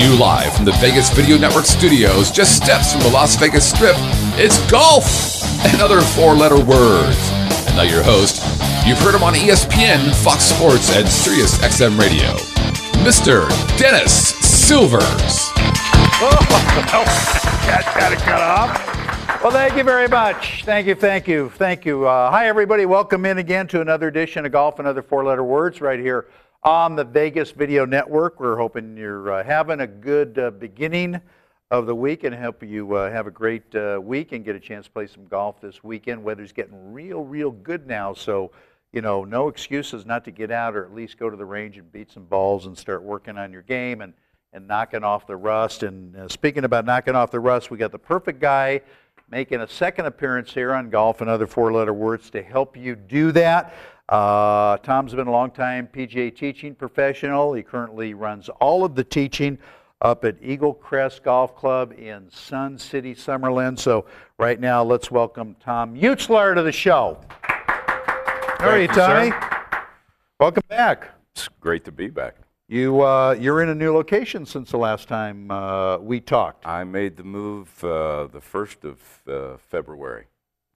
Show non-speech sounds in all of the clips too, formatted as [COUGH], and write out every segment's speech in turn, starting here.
you live from the Vegas Video Network studios, just steps from the Las Vegas Strip, it's golf and other four letter words. And now your host, you've heard him on ESPN, Fox Sports, and Sirius XM Radio, Mr. Dennis Silvers. Got, got to cut off. Well, thank you very much. Thank you, thank you, thank you. Uh, hi, everybody. Welcome in again to another edition of Golf and Other Four Letter Words right here on the Vegas Video Network. We're hoping you're uh, having a good uh, beginning of the week and hope you uh, have a great uh, week and get a chance to play some golf this weekend. Weather's getting real, real good now, so you know, no excuses not to get out or at least go to the range and beat some balls and start working on your game and and knocking off the rust. And uh, speaking about knocking off the rust, we got the perfect guy making a second appearance here on Golf and Other Four Letter Words to help you do that. Uh, Tom's been a long time PGA teaching professional. He currently runs all of the teaching up at Eagle Crest Golf Club in Sun City, Summerlin. So right now, let's welcome Tom Utsler to the show. How are you, Tommy? sir. Welcome back. It's great to be back. You uh, you're in a new location since the last time uh, we talked. I made the move uh, the first of uh, February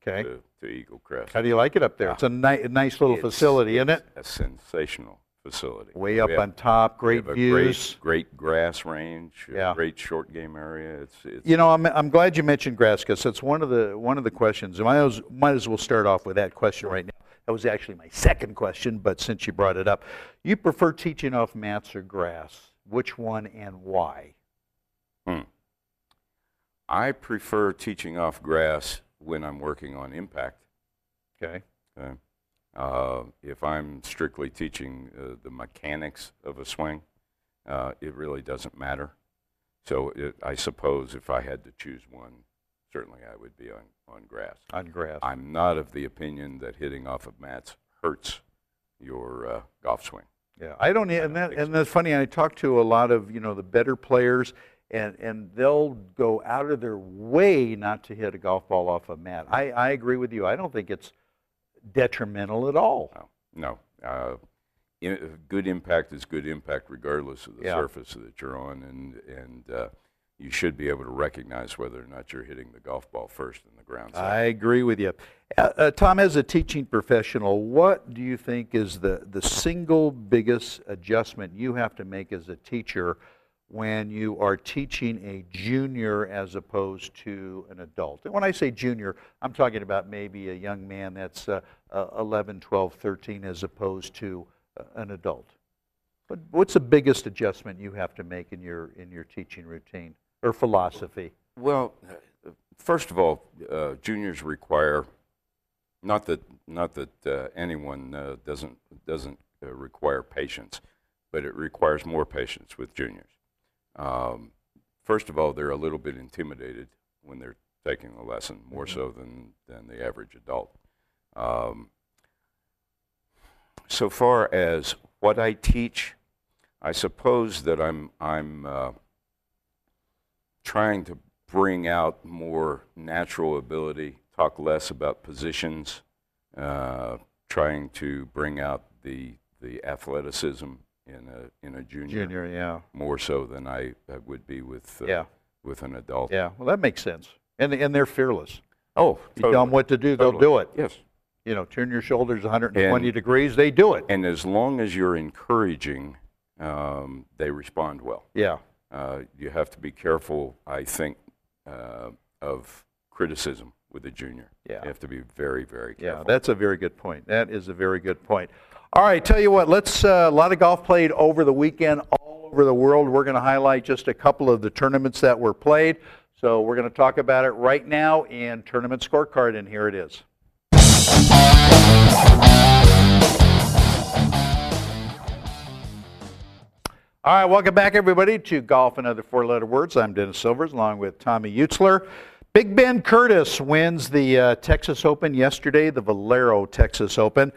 Okay. to, to Eagle Crest. How do you like it up there? It's a ni- nice little It's- facility, isn't it? it's A sensational facility. Way up We have- on top, we great have a views. Great, great grass range. a Yeah. Great short game area. It's, it's You know, I'm, I'm glad you mentioned grass because it's one of the one of the questions. I might as, might as well start off with that question right now. That was actually my second question, but since you brought it up, you prefer teaching off mats or grass? Which one and why? Hmm. I prefer teaching off grass when I'm working on impact. Okay. Okay. Uh, if I'm strictly teaching uh, the mechanics of a swing, uh, it really doesn't matter. So it, I suppose if I had to choose one, certainly I would be on, on grass. On grass. I'm not of the opinion that hitting off of mats hurts your uh, golf swing. Yeah, I don't, and don't that, and that's funny. I talk to a lot of you know the better players, and and they'll go out of their way not to hit a golf ball off a mat. I I agree with you. I don't think it's detrimental at all. No, no. Uh, in, good impact is good impact regardless of the Yeah. surface that you're on, and and uh, you should be able to recognize whether or not you're hitting the golf ball first in the ground. second. I agree with you. Uh, uh, Tom, as a teaching professional, what do you think is the, the single biggest adjustment you have to make as a teacher when you are teaching a junior as opposed to an adult? And when I say junior, I'm talking about maybe a young man that's uh, uh, 11, 12, 13 as opposed to uh, an adult. But what's the biggest adjustment you have to make in your, in your teaching routine or philosophy? Well, first of all, uh, juniors require not that not that uh, anyone uh, doesn't doesn't require patience, but it requires more patience with juniors. Um, first of all, they're a little bit intimidated when they're taking the lesson, more so than than the average adult. Um, so far as what I teach, I suppose that I'm I'm uh, trying to bring out more natural ability, talk less about positions, uh, trying to bring out the the athleticism in a in a junior, Junior, yeah. more so than I, I would be with uh, Yeah. with an adult. Yeah, well, that makes sense. And, and they're fearless. Oh, You tell them what to do, they'll do it. Yes. You know, turn your shoulders 120 And- degrees, they do it. And as long as you're encouraging, um, they respond well. Yeah, Uh, you have to be careful, I think, uh, of criticism with a junior. Yeah. You have to be very, very careful. yeah, that's a very good point. That is a very good point. All right, tell you what, let's, uh, a lot of golf played over the weekend all over the world. We're going to highlight just a couple of the tournaments that were played. So we're going to talk about it right now in Tournament Scorecard, and here it is. All right, welcome back, everybody, to Golf and Other Four Letter Words. I'm Dennis Silvers, along with Tommy Utsler. Big Ben Curtis wins the uh, Texas Open yesterday, the Valero Texas Open,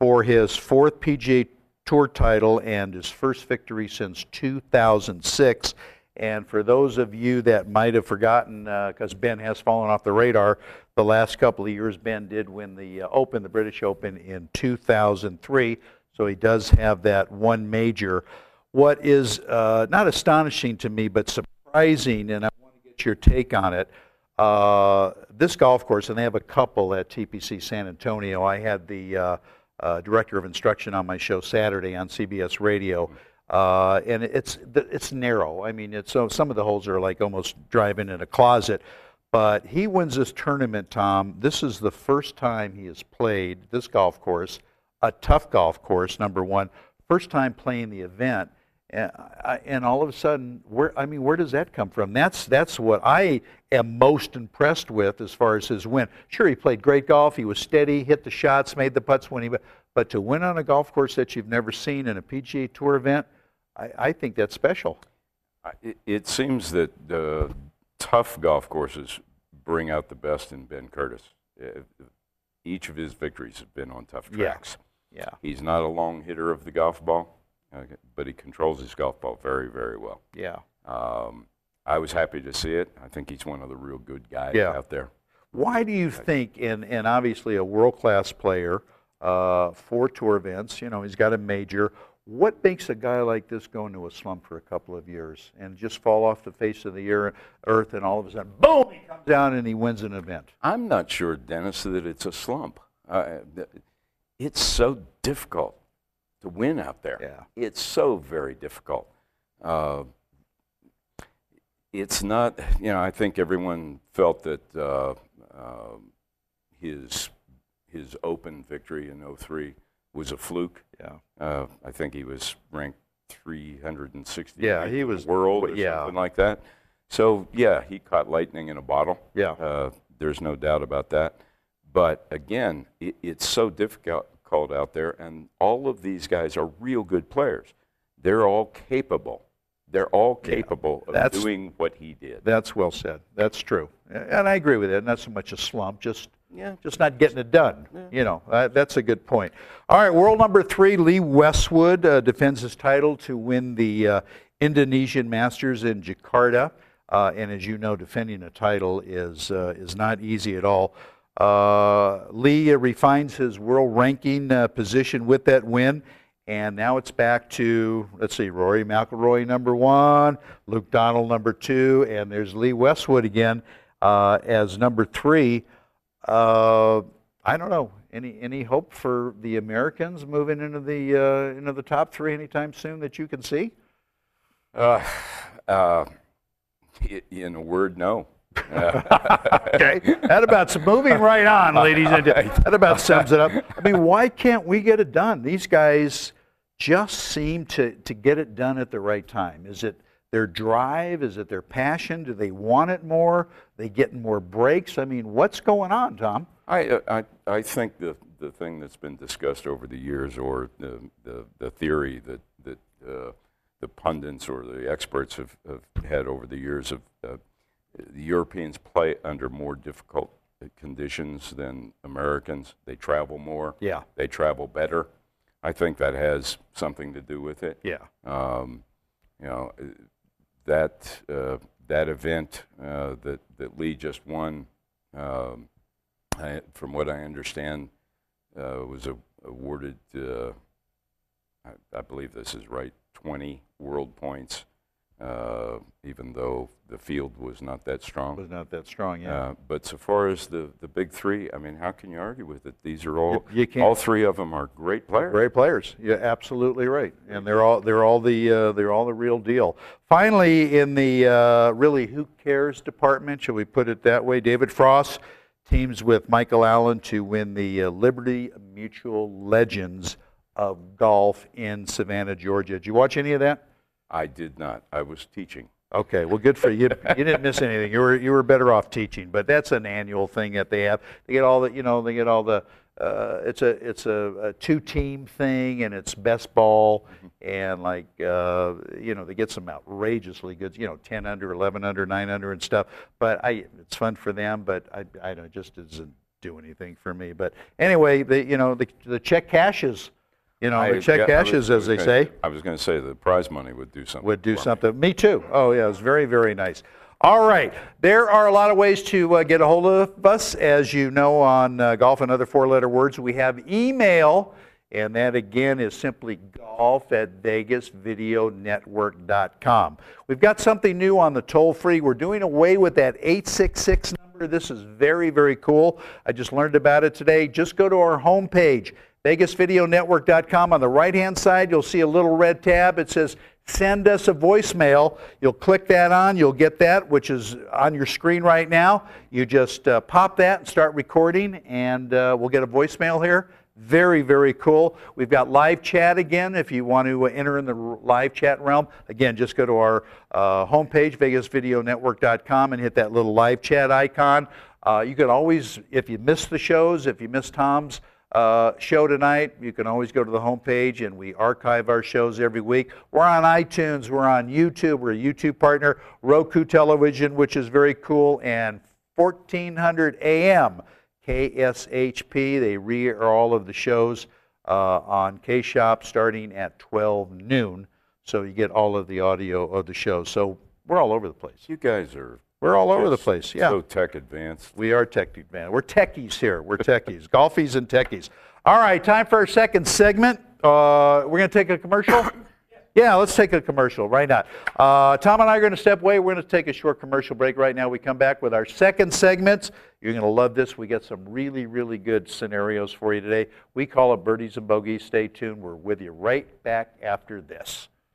for his fourth PGA Tour title and his first victory since 2006. And for those of you that might have forgotten, because Ben has fallen off the radar, the last couple of years, Ben did win the uh, Open, the British Open, in 2003. So he does have that one major. what is uh, not astonishing to me, but surprising, and I want to get your take on it. Uh, this golf course, and they have a couple at TPC San Antonio. I had the uh, director of instruction on my show Saturday on CBS Radio. Uh, and it's it's narrow. I mean, it's so some of the holes are like almost driving in a closet. But he wins this tournament, Tom. This is the first time he has played this golf course, a tough golf course, number one. First time playing the event, and, and all of a sudden, where I mean, where does that come from? That's that's what I am most impressed with as far as his win. Sure, he played great golf. He was steady, hit the shots, made the putts when he. But to win on a golf course that you've never seen in a PGA Tour event, I, I think that's special. It, it seems that uh, tough golf courses bring out the best in Ben Curtis. Uh, each of his victories have been on tough tracks. Yeah. yeah. He's not a long hitter of the golf ball, uh, but he controls his golf ball very, very well. Yeah. Um, I was happy to see it. I think he's one of the real good guys yeah. out there. Why do you think, and, and obviously a world class player, uh, four tour events, you know, he's got a major. What makes a guy like this go into a slump for a couple of years and just fall off the face of the earth and all of a sudden, boom, he comes down and he wins an event? I'm not sure, Dennis, that it's a slump. Uh, it's so difficult to win out there. Yeah. It's so very difficult. Uh, it's not, you know, I think everyone felt that uh, uh, his, his open victory in 03 was a fluke. Yeah. Uh, I think he was ranked 360. Yeah, he was world or yeah. something like that. So yeah, he caught lightning in a bottle. Yeah. Uh, there's no doubt about that. But again, it, it's so difficult out there, and all of these guys are real good players. They're all capable. They're all capable yeah, of doing what he did. That's well said. That's true, and I agree with it. Not so much a slump, just yeah. just not getting it done. Yeah. You know, uh, that's a good point. All right, world number three, Lee Westwood uh, defends his title to win the uh, Indonesian Masters in Jakarta. Uh, and as you know, defending a title is uh, is not easy at all. Uh, Lee refines his world ranking uh, position with that win. And now it's back to, let's see, Rory McIlroy number one, Luke Donald number two, and there's Lee Westwood again uh, as number three. Uh, I don't know. Any any hope for the Americans moving into the uh, into the top three anytime soon that you can see? Uh, [SIGHS] uh, in a word, no. [LAUGHS] okay, that about moving right on, ladies and gentlemen. [LAUGHS] That about sums it up. I mean, why can't we get it done? These guys just seem to to get it done at the right time. Is it their drive? Is it their passion? Do they want it more? Are they getting more breaks? I mean, what's going on, Tom? I uh, I I think the the thing that's been discussed over the years, or the the, the theory that that uh, the pundits or the experts have, have had over the years of uh, the Europeans play under more difficult conditions than Americans. They travel more. Yeah. They travel better. I think that has something to do with it. Yeah. Um, you know, that uh, that event uh, that that Lee just won, um, I, from what I understand, uh, was a, awarded. Uh, I, I, believe this is right. 20 world points uh, even though the field was not that strong. Was not that strong, yeah. Uh, but so far as the, the big three, I mean, how can you argue with it? These are all you, you all three of them are great players. Great players. You're absolutely right, and they're all they're all the uh, they're all the real deal. Finally, in the uh, really who cares department, shall we put it that way? David Frost teams with Michael Allen to win the uh, Liberty Mutual Legends of Golf in Savannah, Georgia. Did you watch any of that? I did not. I was teaching. Okay, well, good for you. [LAUGHS] You didn't miss anything. You were you were better off teaching. But that's an annual thing that they have. They get all the you know they get all the. Uh, it's a it's a, a two team thing and it's best ball mm-hmm. and like uh, you know they get some outrageously good you know 10 under 11 under 9 under and stuff but I it's fun for them but I I don't it just doesn't do anything for me but anyway the you know the the check cashes you know, I, the check yeah, cashes, as they say. I was going to say the prize money would do something. Would do something. Me. me. too. Oh, yeah, it was very, very nice. All right. There are a lot of ways to uh, get a hold of us. As you know, on uh, Golf and Other Four Letter Words, we have email. And that again is simply golf at vegasvideonetwork.com. We've got something new on the toll free. We're doing away with that 866 number. This is very, very cool. I just learned about it today. Just go to our homepage, vegasvideonetwork.com. On the right hand side, you'll see a little red tab. It says send us a voicemail. You'll click that on, you'll get that, which is on your screen right now. You just uh, pop that and start recording, and uh, we'll get a voicemail here. Very, very cool. We've got live chat again. If you want to enter in the live chat realm, again, just go to our uh, homepage, vegasvideonetwork.com, and hit that little live chat icon. Uh, you can always, if you miss the shows, if you miss Tom's, uh, show tonight. You can always go to the homepage and we archive our shows every week. We're on iTunes, we're on YouTube, we're a YouTube partner, Roku Television, which is very cool, and 1400 AM KSHP. They re air all of the shows uh, on K Shop starting at 12 noon. So you get all of the audio of the show. So we're all over the place. You guys are We're all over the place. Yeah. so tech advanced. We are tech man. We're techies here. We're techies, golfies and techies. All right, time for our second segment. Uh, we're going to take a commercial. [COUGHS] Yeah, let's take a commercial right now. Uh, Tom and I are going to step away. We're going to take a short commercial break right now. We come back with our second segment. You're going to love this. We got some really, really good scenarios for you today. We call it Birdies and Bogeys. Stay tuned. We're with you right back after this.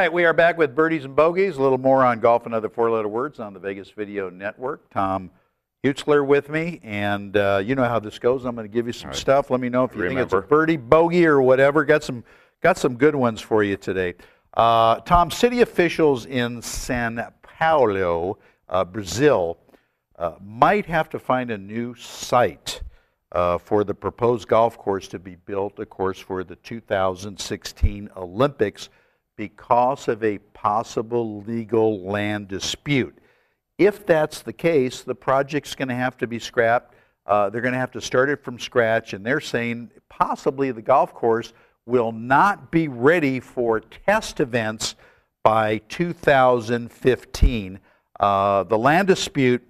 right, we are back with birdies and bogeys. A little more on golf and other four-letter words on the Vegas Video Network. Tom Utsler with me, and uh, you know how this goes. I'm going to give you some stuff. Let me know if you think it's a birdie, bogey, or whatever. Got some got some good ones for you today. Uh, Tom, city officials in San Paulo, uh, Brazil, uh, might have to find a new site uh, for the proposed golf course to be built, of course, for the 2016 Olympics because of a possible legal land dispute. If that's the case, the project's going to have to be scrapped. Uh, they're going to have to start it from scratch, and they're saying possibly the golf course will not be ready for test events by 2015. Uh, the land dispute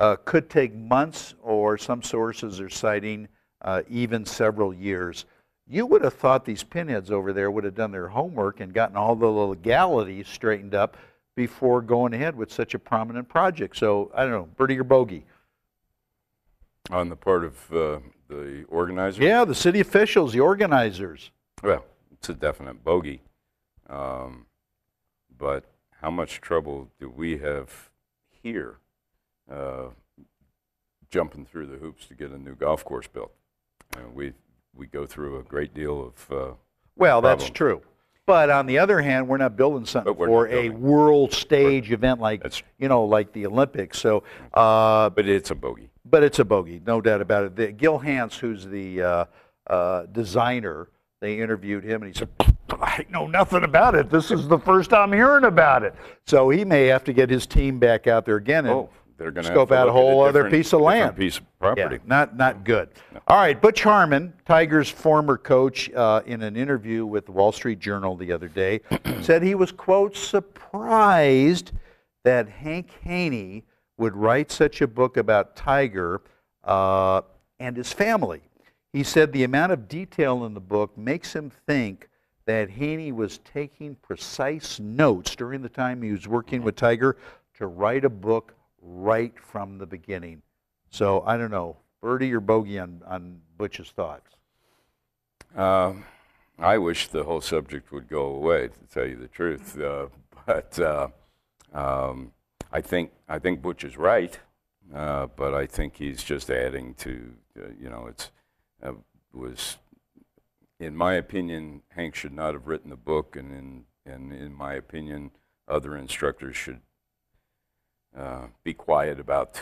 uh, could take months, or some sources are citing uh, even several years. You would have thought these pinheads over there would have done their homework and gotten all the legalities straightened up before going ahead with such a prominent project. So, I don't know, birdie or bogey? On the part of uh, the organizers? Yeah, the city officials, the organizers. Well, it's a definite bogey. Um, but how much trouble do we have here uh, jumping through the hoops to get a new golf course built? And we, we go through a great deal of. Uh, Well, that's true. But on the other hand, we're not building something for not a world stage event like you know, like the Olympics. So, uh, but it's a bogey. but it's a bogey, no doubt about it. The, Gil Hanse, who's the uh, uh, designer, they interviewed him, and he said, "I know nothing about it. This is the first I'm hearing about it." So he may have to get his team back out there again and Oh, they're going to scope out a whole other piece of land. piece of Yeah, property. not not good. All right, Butch Harmon, Tiger's former coach, uh, in an interview with the Wall Street Journal the other day, [CLEARS THROAT] said he was quote surprised that Hank Haney would write such a book about Tiger uh, and his family. He said the amount of detail in the book makes him think that Haney was taking precise notes during the time he was working with Tiger to write a book right from the beginning. So I don't know, birdie or bogey on, on Butch's thoughts. Uh, I wish the whole subject would go away, to tell you the truth. Uh, but uh, um, I think I think Butch is right, uh, but I think he's just adding to, uh, you know, it's uh, was in my opinion, Hank should not have written the book, and in and in my opinion, other instructors should uh, be quiet about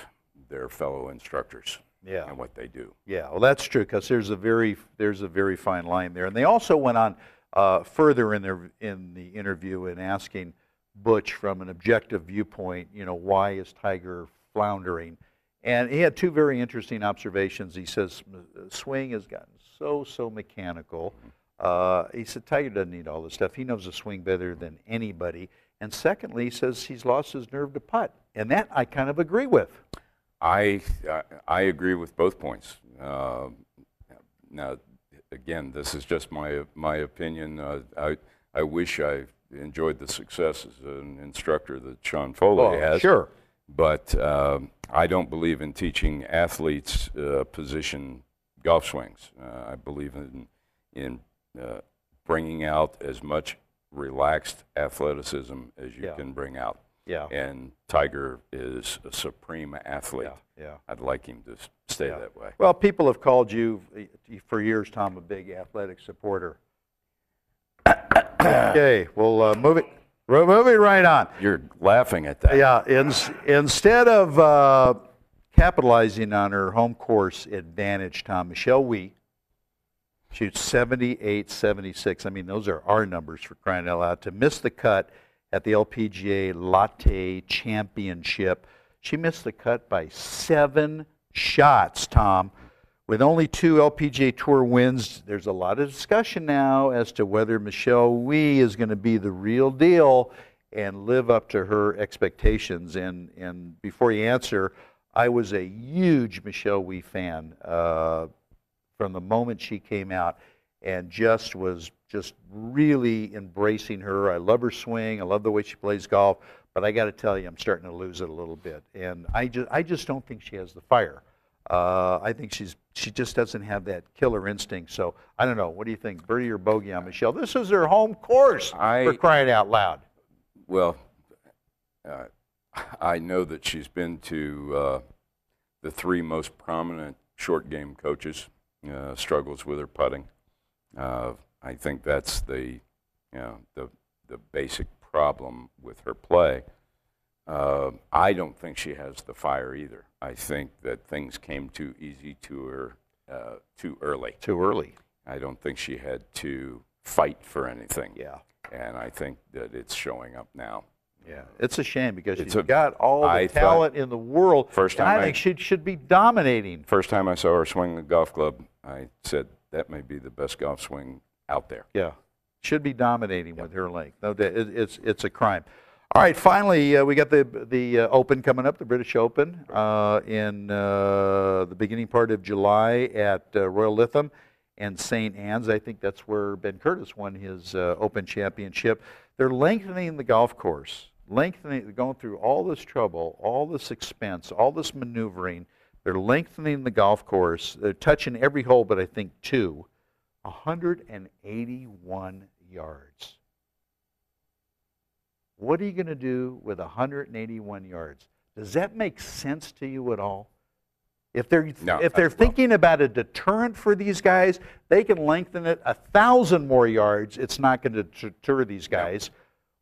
their fellow instructors Yeah. and what they do. Yeah, well, that's true because there's a very there's a very fine line there, and they also went on uh, further in their in the interview in asking Butch from an objective viewpoint, you know, why is Tiger floundering? And he had two very interesting observations. He says swing has gotten so so mechanical. Uh, he said Tiger doesn't need all this stuff. He knows the swing better than anybody. And secondly, he says he's lost his nerve to putt, and that I kind of agree with. I I, agree with both points. Uh, now, again, this is just my my opinion. Uh, I I wish I enjoyed the success as an instructor that Sean Foley has. Oh, sure. But um, I don't believe in teaching athletes uh, position golf swings. Uh, I believe in in uh, bringing out as much relaxed athleticism as you Yeah. can bring out. Yeah. And Tiger is a supreme athlete. Yeah. Yeah. I'd like him to stay Yeah. that way. Well, people have called you uh, for years, Tom, a big athletic supporter. [COUGHS] okay, we'll uh, move it. We're moving right on. You're laughing at that. Yeah, in, instead of uh, capitalizing on her home course advantage, Tom, Michelle Wie shoots 78 76. I mean, those are our numbers for crying out loud. To miss the cut at the LPGA Lotte Championship, she missed the cut by seven shots, Tom. With only two LPGA Tour wins, there's a lot of discussion now as to whether Michelle Wie is going to be the real deal and live up to her expectations. And, and before you answer, I was a huge Michelle Wie fan uh, from the moment she came out and just was just really embracing her. I love her swing. I love the way she plays golf. But I got to tell you, I'm starting to lose it a little bit. And I just, I just don't think she has the fire. Uh, I think she's she just doesn't have that killer instinct. So I don't know. What do you think, birdie or bogey on Michelle? This is her home course I- for crying out loud. Well, uh, I know that she's been to uh, the three most prominent short game coaches. Uh, struggles with her putting. Uh, I think that's the, you know, the the basic problem with her play. Uh, I don't think she has the fire either. I think that things came too easy to her uh, too early. Too early. I don't think she had to fight for anything. Yeah. And I think that it's showing up now. Yeah, it's a shame because It's she's a- got all the I thought- talent in the world. First time I I- think she should be dominating. First time I saw her swing the golf club, I said that may be the best golf swing out there. Yeah, should be dominating with her length. No, doubt. It, it's it's a crime. All right, finally uh, we got the the uh, Open coming up, the British Open uh, in uh, the beginning part of July at uh, Royal Lytham and St. Anne's. I think that's where Ben Curtis won his uh, Open championship. They're lengthening the golf course, lengthening, going through all this trouble, all this expense, all this maneuvering. They're lengthening the golf course. They're touching every hole, but I think two. 181 yards. What are you going to do with 181 yards? Does that make sense to you at all? If they're No, if they're uh, well- thinking about a deterrent for these guys, they can lengthen it a thousand more yards. It's not going to deter these guys.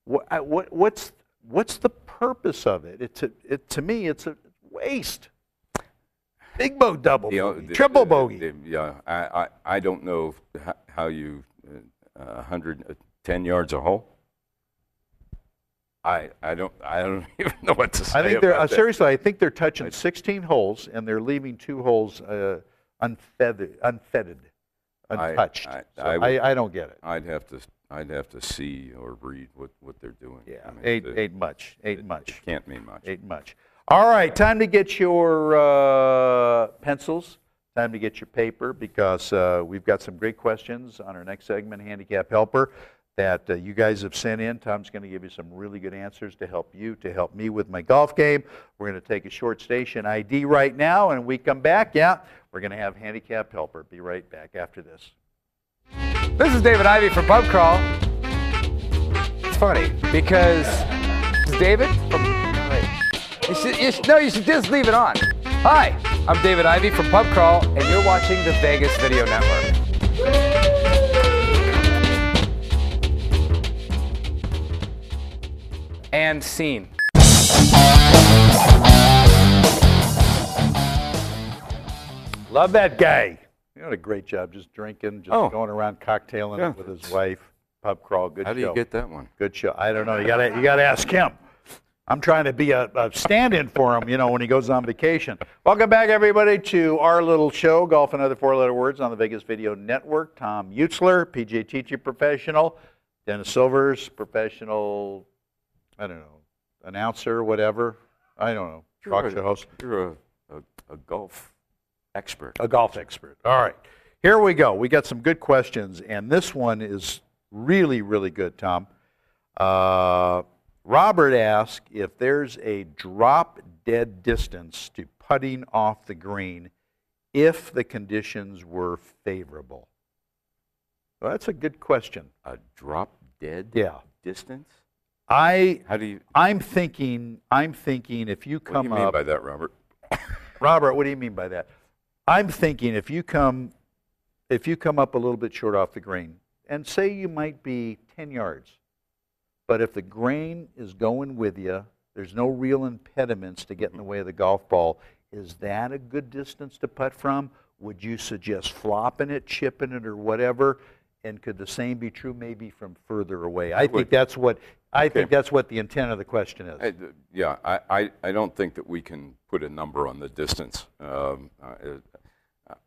What, what what's what's the purpose of it? It's a, it to me, it's a waste. Big bow, double, bogey, the- triple the- bogey. the- yeah, I, I, I don't know how you, uh, 110 yards a hole. I, I don't I don't [LAUGHS] even know what to say. I think they're uh, seriously. I think they're touching It's- 16 holes, and they're leaving two holes uh, unfeathered, unfettered, untouched. I- So I I, would- I, don't get it. I'd have to I'd have to see or read what, what they're doing. Yeah, I mean, ain't it- ain't much. Ain't it- much. It can't mean much. Ain't much. All right, time to get your uh, pencils. Time to get your paper because uh, we've got some great questions on our next segment, Handicap Helper, that uh, you guys have sent in. Tom's going to give you some really good answers to help you, to help me with my golf game. We're going to take a short station ID right now, and we come back, yeah, we're going to have Handicap Helper. Be right back after this. This is David Ivy from Pub Crawl. It's funny because David from. You should, you should, no, you should just leave it on. Hi, I'm David Ivy from Pub Crawl, and you're watching the Vegas Video Network. And scene. Love that guy. You know, a great job just drinking, just oh. going around cocktailing yeah. with his wife. Pub crawl, good How show. How do you get that one? Good show. I don't know. You gotta you gotta ask him. I'm trying to be a, a stand-in for him, you know, when he goes on vacation. Welcome back, everybody, to our little show, Golf and Other Four-Letter Words on the Vegas Video Network. Tom Utsler, PGA teacher professional. Dennis Silvers, professional, I don't know, announcer, whatever. I don't know, talk You're show a- host. You're a, a, a golf expert. A golf expert. All right. Here we go. We got some good questions, and this one is really, really good, Tom. Uh, Robert asked if there's a drop dead distance to putting off the green if the conditions were favorable. Well, that's a good question. A drop dead Yeah. distance? I How do you? I'm thinking I'm thinking if you What do come you mean up by that, Robert? [COUGHS] Robert, what do you mean by that? I'm thinking if you come if you come up a little bit short off the green, and say you might be 10 yards, but if the grain is going with you, there's no real impediments to get in the way of the golf ball. Is that a good distance to putt from? Would you suggest flopping it, chipping it, or whatever? And could the same be true maybe from further away? I think that's what I think that's what the intent of the question is. I, yeah, I, I, I don't think that we can put a number on the distance. Um, I,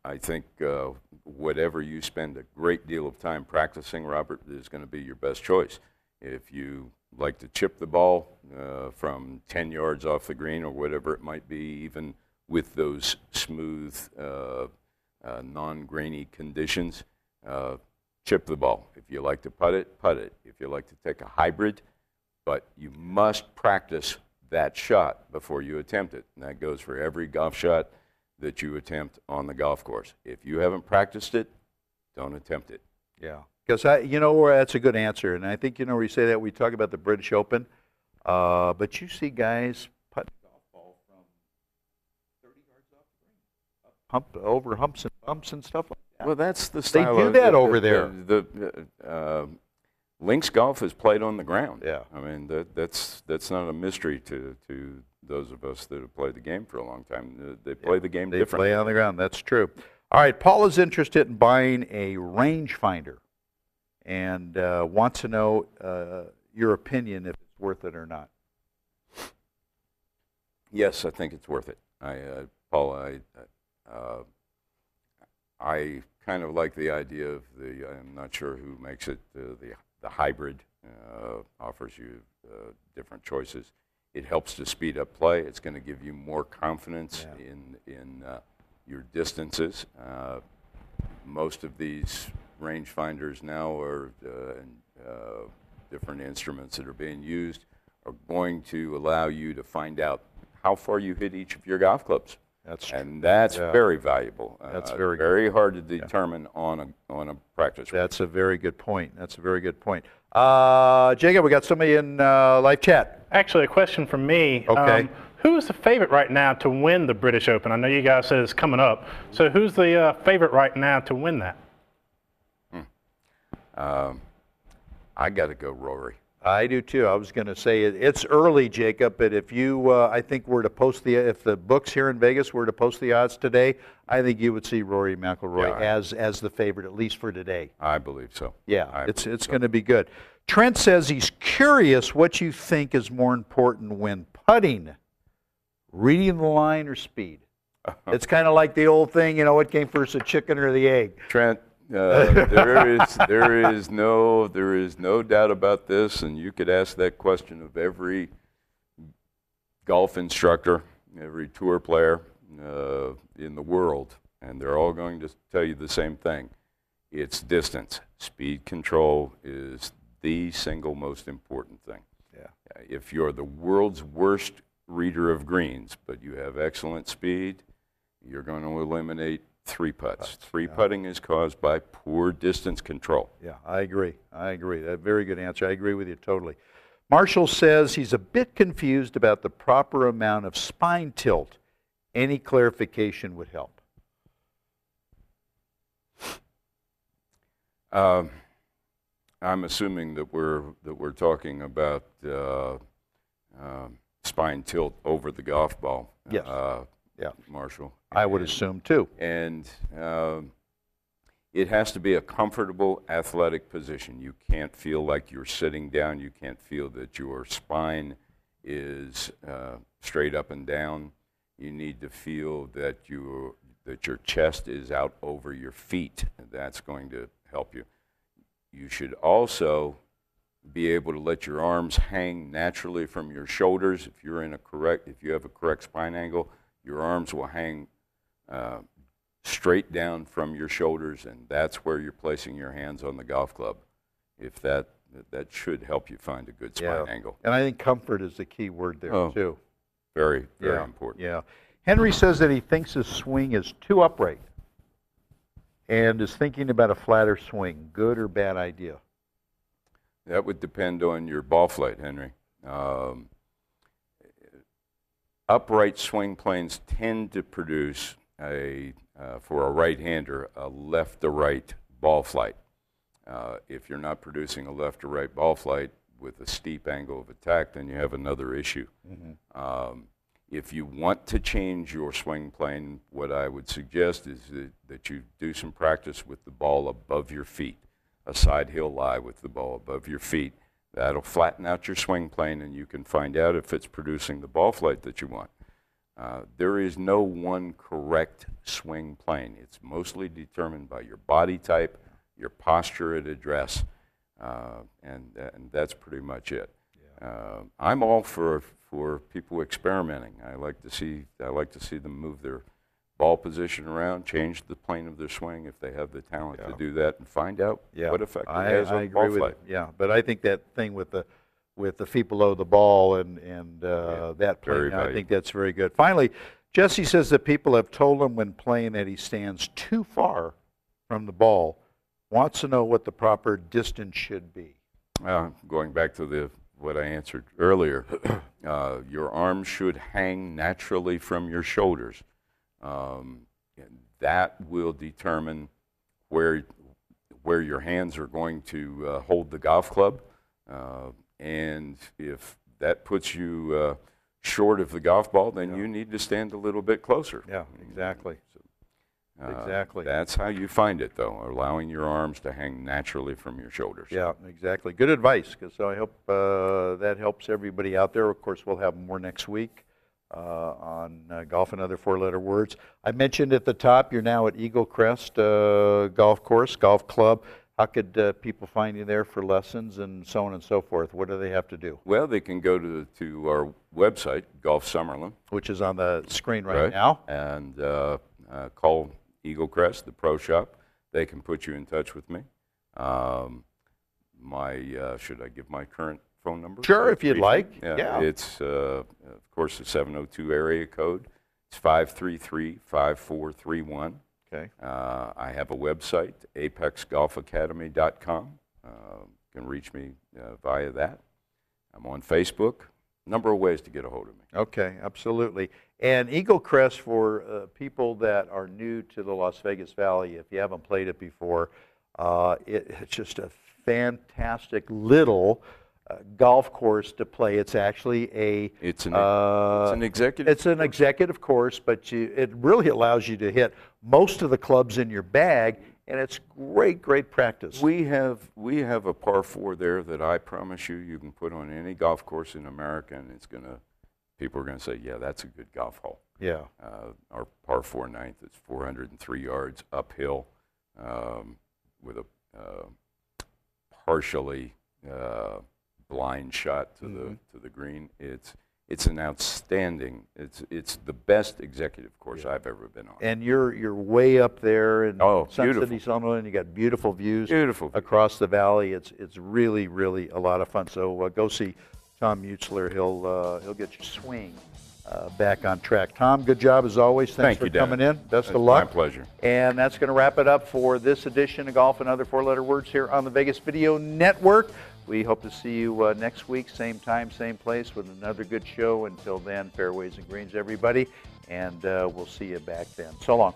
I think uh, whatever you spend a great deal of time practicing, Robert, is going to be your best choice. If you like to chip the ball uh, from 10 yards off the green or whatever it might be, even with those smooth, uh, uh, non-grainy conditions, uh, chip the ball. If you like to putt it, putt it. If you like to take a hybrid, but you must practice that shot before you attempt it. And that goes for every golf shot that you attempt on the golf course. If you haven't practiced it, don't attempt it. Yeah, because I, you know, that's a good answer, and I think you know you say that we talk about the British Open, uh, but you see guys putting golf ball from 30 yards off the green, hump over humps and bumps and stuff like that. Well, that's the style. They do that the- over the- there. The, the, uh, links golf is played on the ground. Yeah. I mean that, that's that's not a mystery to to those of us that have played the game for a long time. Uh, They play the game they differently. play on the ground. That's true. All right, Paul is interested in buying a rangefinder, and uh, wants to know uh, your opinion if it's worth it or not. Yes, I think it's worth it. I, uh, Paul, I, uh, I kind of like the idea of the. I'm not sure who makes it. Uh, the the hybrid uh, offers you uh, different choices. It helps to speed up play. It's going to give you more confidence Yeah. in in uh, your distances. Uh, most of these rangefinders now or uh, uh, different instruments that are being used are going to allow you to find out how far you hit each of your golf clubs. That's true. And that's Yeah. very valuable. That's Uh, very good. very hard to determine on a on a practice. round. That's a very good point. That's a very good point. Uh, Jacob, we got somebody in uh, live chat. Actually, a question from me. Okay. who is the favorite right now to win the British Open? I know you guys said it's coming up. So who's the uh, favorite right now to win that? Um, I got to go, Rory. I do too. I was going to say it, it's early, Jacob, but if you, uh, I think, were to post the, if the books here in Vegas were to post the odds today, I think you would see Rory McIlroy Yeah. as as the favorite, at least for today. I believe so. Yeah, I it's it's so. going to be good. Trent says he's curious what you think is more important when putting, reading the line or speed. [LAUGHS] it's kind of like the old thing, you know, what came first, the chicken or the egg? Trent, uh, there is there is no there is no doubt about this, and you could ask that question of every golf instructor, every tour player uh, in the world, and they're all going to tell you the same thing. It's distance. Speed control is the single most important thing. Yeah. If you're the world's worst reader of greens, but you have excellent speed, you're going to eliminate three putts. Three putting is caused by poor distance control. Yeah, I agree. I agree. That very good answer. I agree with you totally. Marshall says he's a bit confused about the proper amount of spine tilt. Any clarification would help. Um, I'm assuming that we're that we're talking about uh, um, spine tilt over the golf ball. Yes. Uh, Yeah. Marshall. I would And- assume too. and um, it has to be a comfortable athletic position. You can't feel like you're sitting down. You can't feel that your spine is uh, straight up and down. You need to feel that you that your chest is out over your feet. That's going to help you. You should also be able to let your arms hang naturally from your shoulders. If you're in a correct, if you have a correct spine angle, your arms will hang uh, straight down from your shoulders, and that's where you're placing your hands on the golf club. If that that should help you find a good spine angle. And I think comfort is the key word there Oh, too. Very very yeah. important. Yeah. Henry says that he thinks his swing is too upright and is thinking about a flatter swing. Good or bad idea? That would depend on your ball flight, Henry. Um, upright swing planes tend to produce a, uh, for a right-hander, a left to right ball flight. Uh, if you're not producing a left to right ball flight with a steep angle of attack, then you have another issue. Um, if you want to change your swing plane, what I would suggest is that, that you do some practice with the ball above your feet, a side hill lie with the ball above your feet. That'll flatten out your swing plane, and you can find out if it's producing the ball flight that you want. Uh, there is no one correct swing plane. It's mostly determined by your body type, your posture at address, uh, and, and that's pretty much it. Uh, I'm all for for people experimenting. I like to see I like to see them move their ball position around, change the plane of their swing if they have the talent to do that, and find out Yeah. what effect it I, has I on agree ball with flight. it. Yeah, but I think that thing with the with the feet below the ball and and uh, that plane, I think that's very good. Finally, Jesse says that people have told him when playing that he stands too far from the ball. Wants to know what the proper distance should be. Uh, going back to the what I answered earlier, [CLEARS THROAT] uh, your arms should hang naturally from your shoulders. Um, that will determine where where your hands are going to uh, hold the golf club, uh, and if that puts you uh, short of the golf ball, then you need to stand a little bit closer. Yeah, exactly. Uh, Exactly. That's how you find it, though, allowing your arms to hang naturally from your shoulders. Yeah, exactly. Good advice. 'cause so I hope uh, that helps everybody out there. Of course, we'll have more next week on uh, golf and other four-letter words. I mentioned at the top you're now at Eagle Crest uh, Golf Course, Golf Club. How could uh, people find you there for lessons and so on and so forth? What do they have to do? Well, they can go to to our website, Golf Summerlin, Which is on the screen right, now. and uh, uh, call Eagle Crest, the pro shop. They can put you in touch with me. Um, my uh, should I give my current phone number? Sure, if you'd like. Yeah, Yeah. it's uh, of course the 702 area code. It's 533-5431. Okay. Uh, I have a website, apexgolfacademy.com. Uh, you can reach me uh, via that. I'm on Facebook. Number of ways to get a hold of me. Okay, absolutely. And Eagle Crest for uh, people that are new to the Las Vegas Valley, if you haven't played it before, uh, it, it's just a fantastic little uh, golf course to play. It's actually a It's an, uh, it's an executive. it's an executive course, but you, it really allows you to hit most of the clubs in your bag, and it's great, great practice. We have we have a par four there that I promise you you can put on any golf course in America, and it's gonna people are gonna say, yeah, that's a good golf hole. yeah, Uh, our par four ninth is 403 yards uphill um, with a uh, partially uh, blind shot to the to the green. It's it's an outstanding. It's it's the best executive course I've ever been on. and you're you're way up there in Oh, Sun beautiful. City. You got beautiful views. Beautiful. across the valley. It's it's really really a lot of fun. So uh, go see Tom Utsler. He'll uh, he'll get your swing uh, back on track. Tom, good job as always. Thanks Thank for you, Dan. coming in. Best It's of luck. my pleasure. And that's going to wrap it up for this edition of Golf and Other Four-Letter Words here on the Vegas Video Network. We hope to see you uh, next week, same time, same place, with another good show. Until then, fairways and greens, everybody, and uh, we'll see you back then. So long.